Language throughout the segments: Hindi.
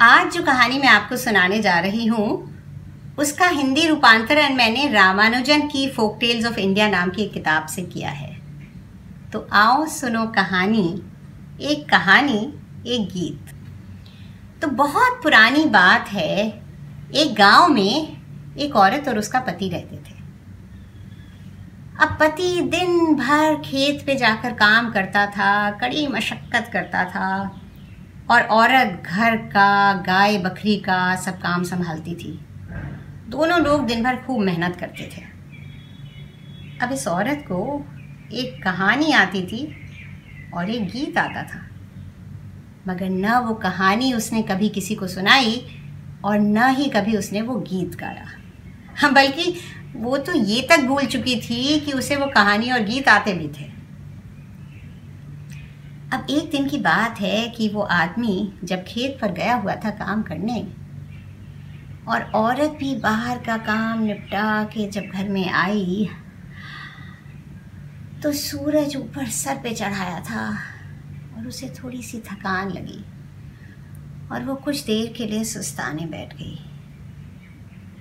आज जो कहानी मैं आपको सुनाने जा रही हूँ, उसका हिंदी रूपांतरण मैंने रामानुजन की फोक टेल्स ऑफ़ इंडिया नाम की किताब से किया है। तो आओ सुनो कहानी, एक कहानी, एक गीत। तो बहुत पुरानी बात है, एक गाँव में एक औरत और उसका पति रहते थे। अब पति दिन भर खेत पे जाकर काम करता था, कड़ी मशक्क़त करता था और औरत, घर का, गाय, बकरी का सब काम संभालती थी। दोनों लोग दिन भर खूब मेहनत करते थे। अब इस औरत को एक कहानी आती थी और एक गीत आता था। मगर न वो कहानी उसने कभी किसी को सुनाई और न ही कभी उसने वो गीत गाया। हाँ बल्कि वो तो ये तक भूल चुकी थी कि उसे वो कहानी और गीत आते भी थे। अब एक दिन की बात है कि वो आदमी जब खेत पर गया हुआ था काम करने, और औरत भी बाहर का काम निपटा के जब घर में आई तो सूरज ऊपर सर पे चढ़ाया था और उसे थोड़ी सी थकान लगी, और वो कुछ देर के लिए सुस्ताने बैठ गई।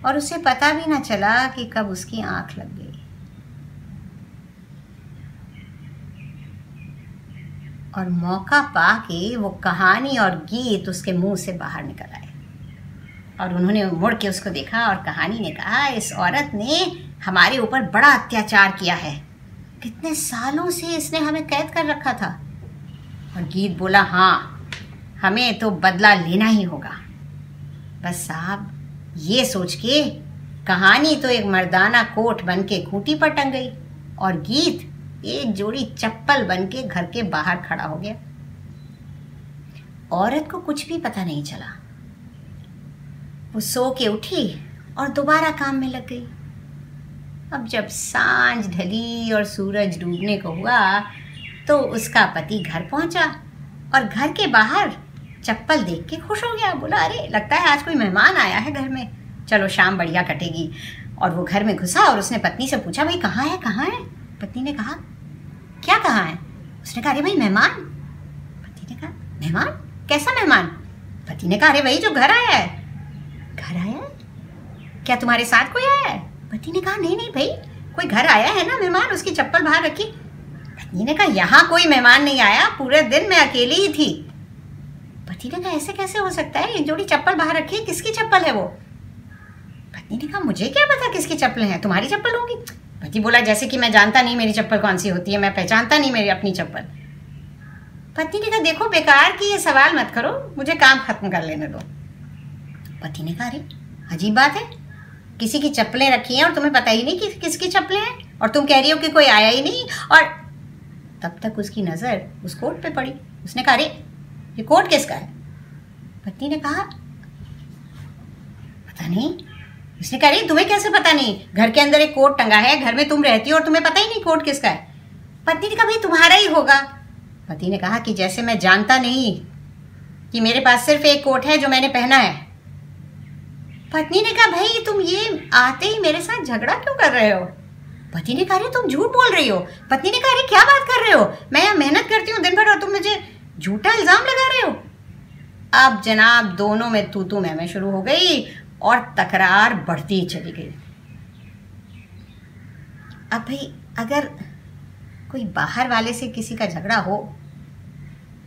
और उसे पता भी ना चला कि कब उसकी आँख लग गई। और मौका पा के वो कहानी और गीत उसके मुँह से बाहर निकल आए। और उन्होंने मुड़ के उसको देखा और कहानी ने कहा, इस औरत ने हमारे ऊपर बड़ा अत्याचार किया है। कितने सालों से इसने हमें कैद कर रखा था। और गीत बोला हाँ हमें तो बदला लेना ही होगा। बस साहब, ये सोच के कहानी तो एक मर्दाना कोट बन के खूंटी पर टंग गई और गीत एक जोड़ी चप्पल बन के घर के बाहर खड़ा हो गया। औरत को कुछ भी पता नहीं चला। वो सो के उठी और दोबारा काम में लग गई। अब जब साँझ ढली और सूरज डूबने को हुआ तो उसका पति घर पहुँचा और घर के बाहर चप्पल देख के खुश हो गया। बोला, अरे, लगता है आज कोई मेहमान आया है घर में। चलो, शाम बढ़िया कटेगी। और वो घर में घुसा और उसने पत्नी से पूछा, भाई, कहाँ है कहाँ है? पत्नी ने कहा, क्या कहा है? उसने कहा, अरे भाई, मेहमान। पति ने कहा, मेहमान? कैसा मेहमान? पति ने कहा, अरे भाई, जो घर आया है। घर आया है? क्या तुम्हारे साथ कोई आया है? पति ने कहा, नहीं नहीं भाई, कोई घर आया है ना मेहमान, उसकी चप्पल बाहर रखी? पत्नी ने कहा, यहाँ कोई मेहमान नहीं आया, पूरे दिन मैं अकेली ही थी। पति ने कहा, ऐसे कैसे हो सकता है? ये जोड़ी चप्पल बाहर रखी है, किसकी चप्पल है वो? पत्नी ने कहा, मुझे क्या पता किसकी चप्पल है, तुम्हारी चप्पल होगी। पति बोला, जैसे कि मैं जानता नहीं मेरी चप्पल कौन सी होती है, मैं पहचानता नहीं मेरी अपनी चप्पल। पति ने कहा, देखो, बेकार की ये सवाल मत करो, मुझे काम खत्म कर लेने दो। पति ने कहा, अरे, अजीब बात है। किसी की चप्पलें रखी हैं और तुम्हें पता ही नहीं कि किसकी चप्पलें हैं, और तुम कह रही हो कि कोई आया ही नहीं। और तब तक उसकी नज़र उस कोट पे पड़ी। उसने कहा, अरे, ये कोट किसका है? पत्नी ने कहा, पता नहीं उसने कहा तुम्हें कैसे पता नहीं? घर के अंदर एक कोट टंगा है, घर में तुम रहती हो और तुम्हें पता ही नहीं कोट किसका है। पत्नी ने कहा, भाई, तुम्हारा ही होगा। पति ने कहा कि जैसे मैं जानता नहीं कि मेरे पास सिर्फ़ एक कोट है जो मैंने पहना है। पत्नी ने कहा, भाई, तुम ये आते ही मेरे साथ झगड़ा क्यों कर रहे हो? पति ने कहा तुम झूठ बोल रही हो। पत्नी ने कहा, अरे, क्या बात कर रहे हो? मैं यहाँ मेहनत करती हूँ दिन भर और तुम मुझे झूठा इल्ज़ाम लगा रहे हो? अब जनाब, दोनों में तू तू मैं शुरू हो गई। और तकरार बढ़ती चली गई। अब भाई, अगर कोई बाहर वाले से किसी का झगड़ा हो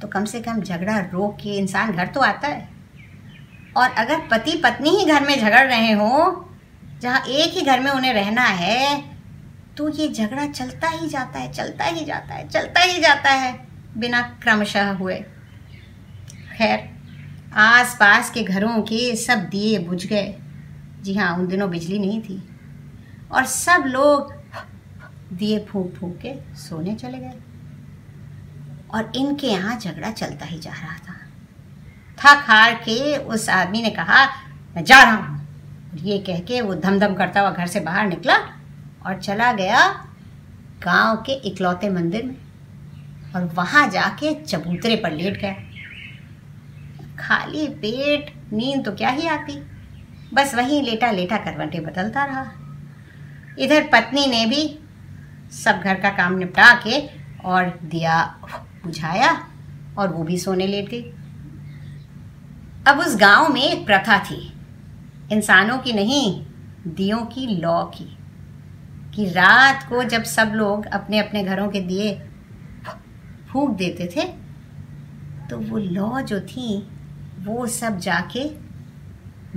तो कम से कम झगड़ा रोक के इंसान घर तो आता है। और अगर पति पत्नी ही घर में झगड़ रहे हो, जहाँ एक ही घर में उन्हें रहना है तो ये झगड़ा चलता ही जाता है, चलता ही जाता है, चलता ही जाता है, बिना क्रमशः हुए। खैर आस पास के घरों के सब दिए बुझ गए। जी हाँ उन दिनों बिजली नहीं थी। और सब लोग दिए फूक फूक के सोने चले गए। और इनके यहाँ झगड़ा चलता ही जा रहा था। थक हार के उस आदमी ने कहा, मैं जा रहा हूँ। ये कह के वो धम धम करता हुआ घर से बाहर निकला और चला गया गाँव के इकलौते मंदिर में। और वहाँ जाके चबूतरे पर लेट गया। खाली पेट, नींद तो क्या ही आती। बस वहीं लेटा लेटा करवटें बदलता रहा। इधर पत्नी ने भी सब घर का काम निपटा के और दिया, बुझाया और वो भी सोने लेट गई। अब उस गाँव में एक प्रथा थी, इंसानों की नहीं, दियों की लौ की, कि रात को जब सब लोग अपने अपने घरों के दिए फूक देते थे तो वो लौ जो थी वो सब जाके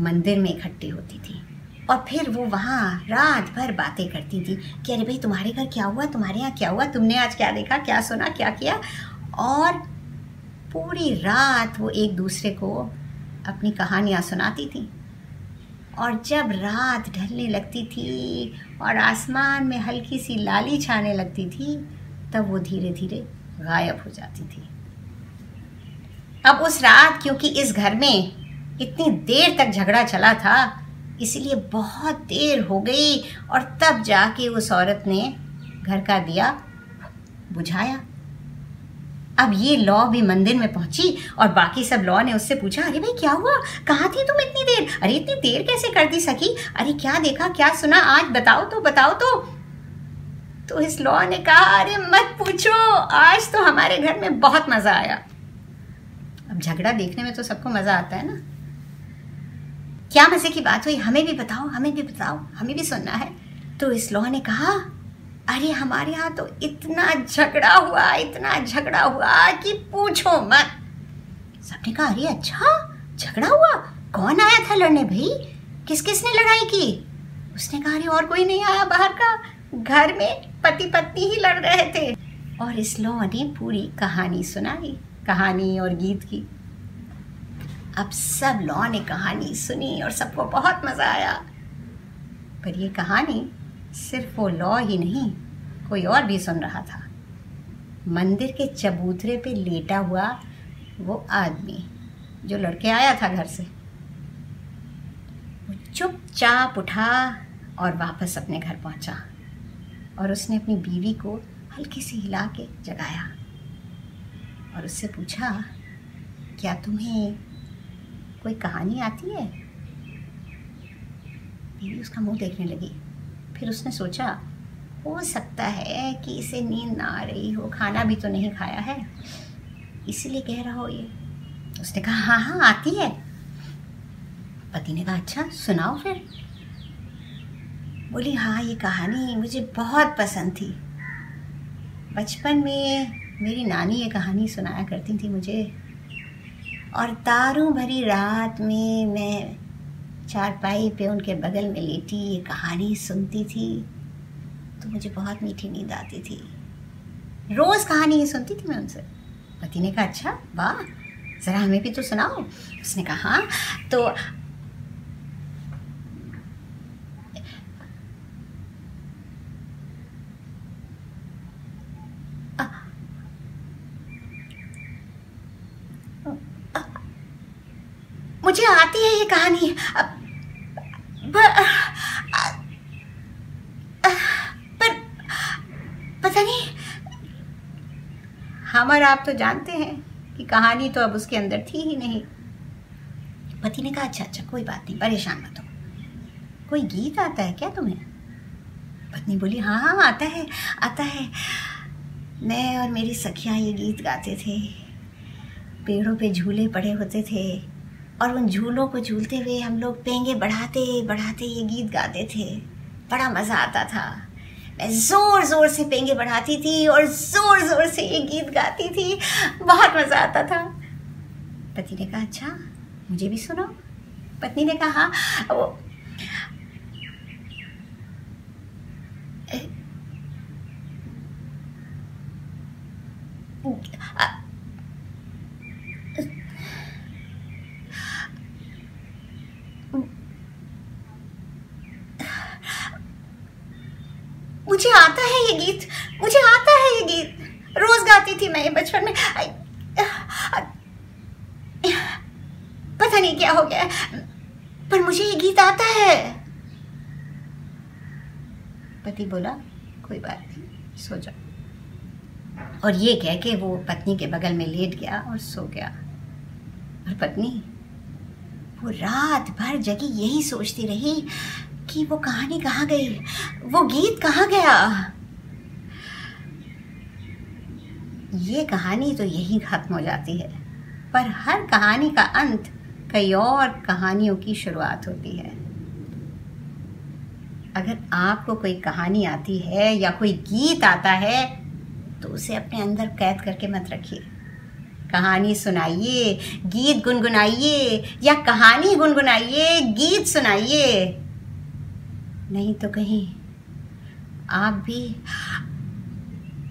मंदिर में इकट्ठी होती थी। और फिर वो वहाँ रात भर बातें करती थी कि, अरे भाई, तुम्हारे घर क्या हुआ? तुम्हारे यहाँ क्या हुआ? तुमने आज क्या देखा? क्या सुना? क्या किया? और पूरी रात वो एक दूसरे को अपनी कहानियाँ सुनाती थी। और जब रात ढलने लगती थी और आसमान में हल्की सी लाली छाने लगती थी, तब वो धीरे धीरे गायब हो जाती थी। अब उस रात, क्योंकि इस घर में इतनी देर तक झगड़ा चला था, इसलिए बहुत देर हो गई और तब जाके उस औरत ने घर का दिया बुझाया। अब ये लॉ भी मंदिर में पहुँची और बाकी सब लॉ ने उससे पूछा, अरे भाई, क्या हुआ? कहाँ थी तुम इतनी देर? अरे, इतनी देर कैसे कर दी सकी अरे, क्या देखा, क्या सुना? आज बताओ तो बताओ तो। तो इस लॉ ने कहा, अरे, मत पूछो, आज तो हमारे घर में बहुत मज़ा आया। अब झगड़ा देखने में तो सबको मज़ा आता है ना। क्या मज़े की बात हुई? हमें भी बताओ, हमें भी बताओ, हमें भी सुनना है। तो इस लॉ ने कहा, अरे, हमारे यहाँ तो इतना झगड़ा हुआ, इतना झगड़ा हुआ कि पूछो मत। सबने कहा, अरे अच्छा झगड़ा हुआ? कौन आया था लड़ने भाई? किस किसने लड़ाई की? उसने कहा, अरे, और कोई नहीं आया बाहर का। घर में पति पत्नी ही लड़ रहे थे। और इस लॉ ने पूरी कहानी सुनाई। कहानी और गीत की। अब सब लॉ ने कहानी सुनी और सबको बहुत मज़ा आया। पर ये कहानी सिर्फ़ वो लॉ ही नहीं, कोई और भी सुन रहा था। मंदिर के चबूतरे पे लेटा हुआ वो आदमी जो लड़के आया था घर से। वो चुपचाप उठा और वापस अपने घर पहुँचा और उसने अपनी बीवी को हल्की सी हिला के जगाया। और उससे पूछा, क्या तुम्हें कोई कहानी आती है? बीवी उसका मुँह देखने लगी। फिर उसने सोचा, हो सकता है कि इसे नींद ना आ रही हो। खाना भी तो नहीं खाया है। इसीलिए कह रहा हो ये। उसने कहा हाँ हाँ आती है। पति ने कहा अच्छा सुनाओ फिर। बोली हाँ ये कहानी मुझे बहुत पसंद थी। बचपन में मेरी नानी ये कहानी सुनाया करती थी मुझे। और तारों भरी रात में मैं चारपाई पे उनके बगल में लेटी, ये कहानी सुनती थी तो मुझे बहुत मीठी नींद आती थी। रोज़ कहानी ही सुनती थी मैं उनसे। पति ने कहा अच्छा वाह, ज़रा हमें भी तो सुनाओ। उसने कहा हाँ तो मुझे आती है ये कहानी। पर, पर पता नहीं। हम और आप तो जानते हैं कि कहानी तो अब उसके अंदर थी ही नहीं। पति ने कहा अच्छा अच्छा कोई बात नहीं परेशान मत हो। कोई गीत आता है क्या तुम्हें? पत्नी बोली हाँ हाँ आता है आता है। मैं और मेरी सखियाँ ये गीत गाते थे। पेड़ों पे झूले पड़े होते थे। और उन झूलों को झूलते हुए हम लोग पेंगे बढ़ाते बढ़ाते ये गीत गाते थे। बड़ा मज़ा आता था। मैं ज़ोर ज़ोर से पेंगे बढ़ाती थी और ज़ोर ज़ोर से ये गीत गाती थी। बहुत मज़ा आता था। पति ने कहा अच्छा मुझे भी सुनो। पत्नी ने कहा, वो मुझे आता है ये गीत मुझे आता है ये गीत रोज थी मैं ये बचपन पता नहीं क्या हो गया, पर मुझे ये गीत आता है। पति बोला, कोई बात नहीं, सो जाओ। और ये कह के वो पत्नी के बगल में लेट गया और सो गया। और पत्नी, वो रात भर जगी यही सोचती रही कि वो कहानी कहाँ गई, वो गीत कहाँ गया। ये कहानी तो यही खत्म हो जाती है। पर हर कहानी का अंत कई और कहानियों की शुरुआत होती है। अगर आपको कोई कहानी आती है या कोई गीत आता है तो उसे अपने अंदर कैद करके मत रखिए। कहानी सुनाइए, गीत गुनगुनाइए, या कहानी गुनगुनाइए, गीत सुनाइए। नहीं तो कहीं आप भी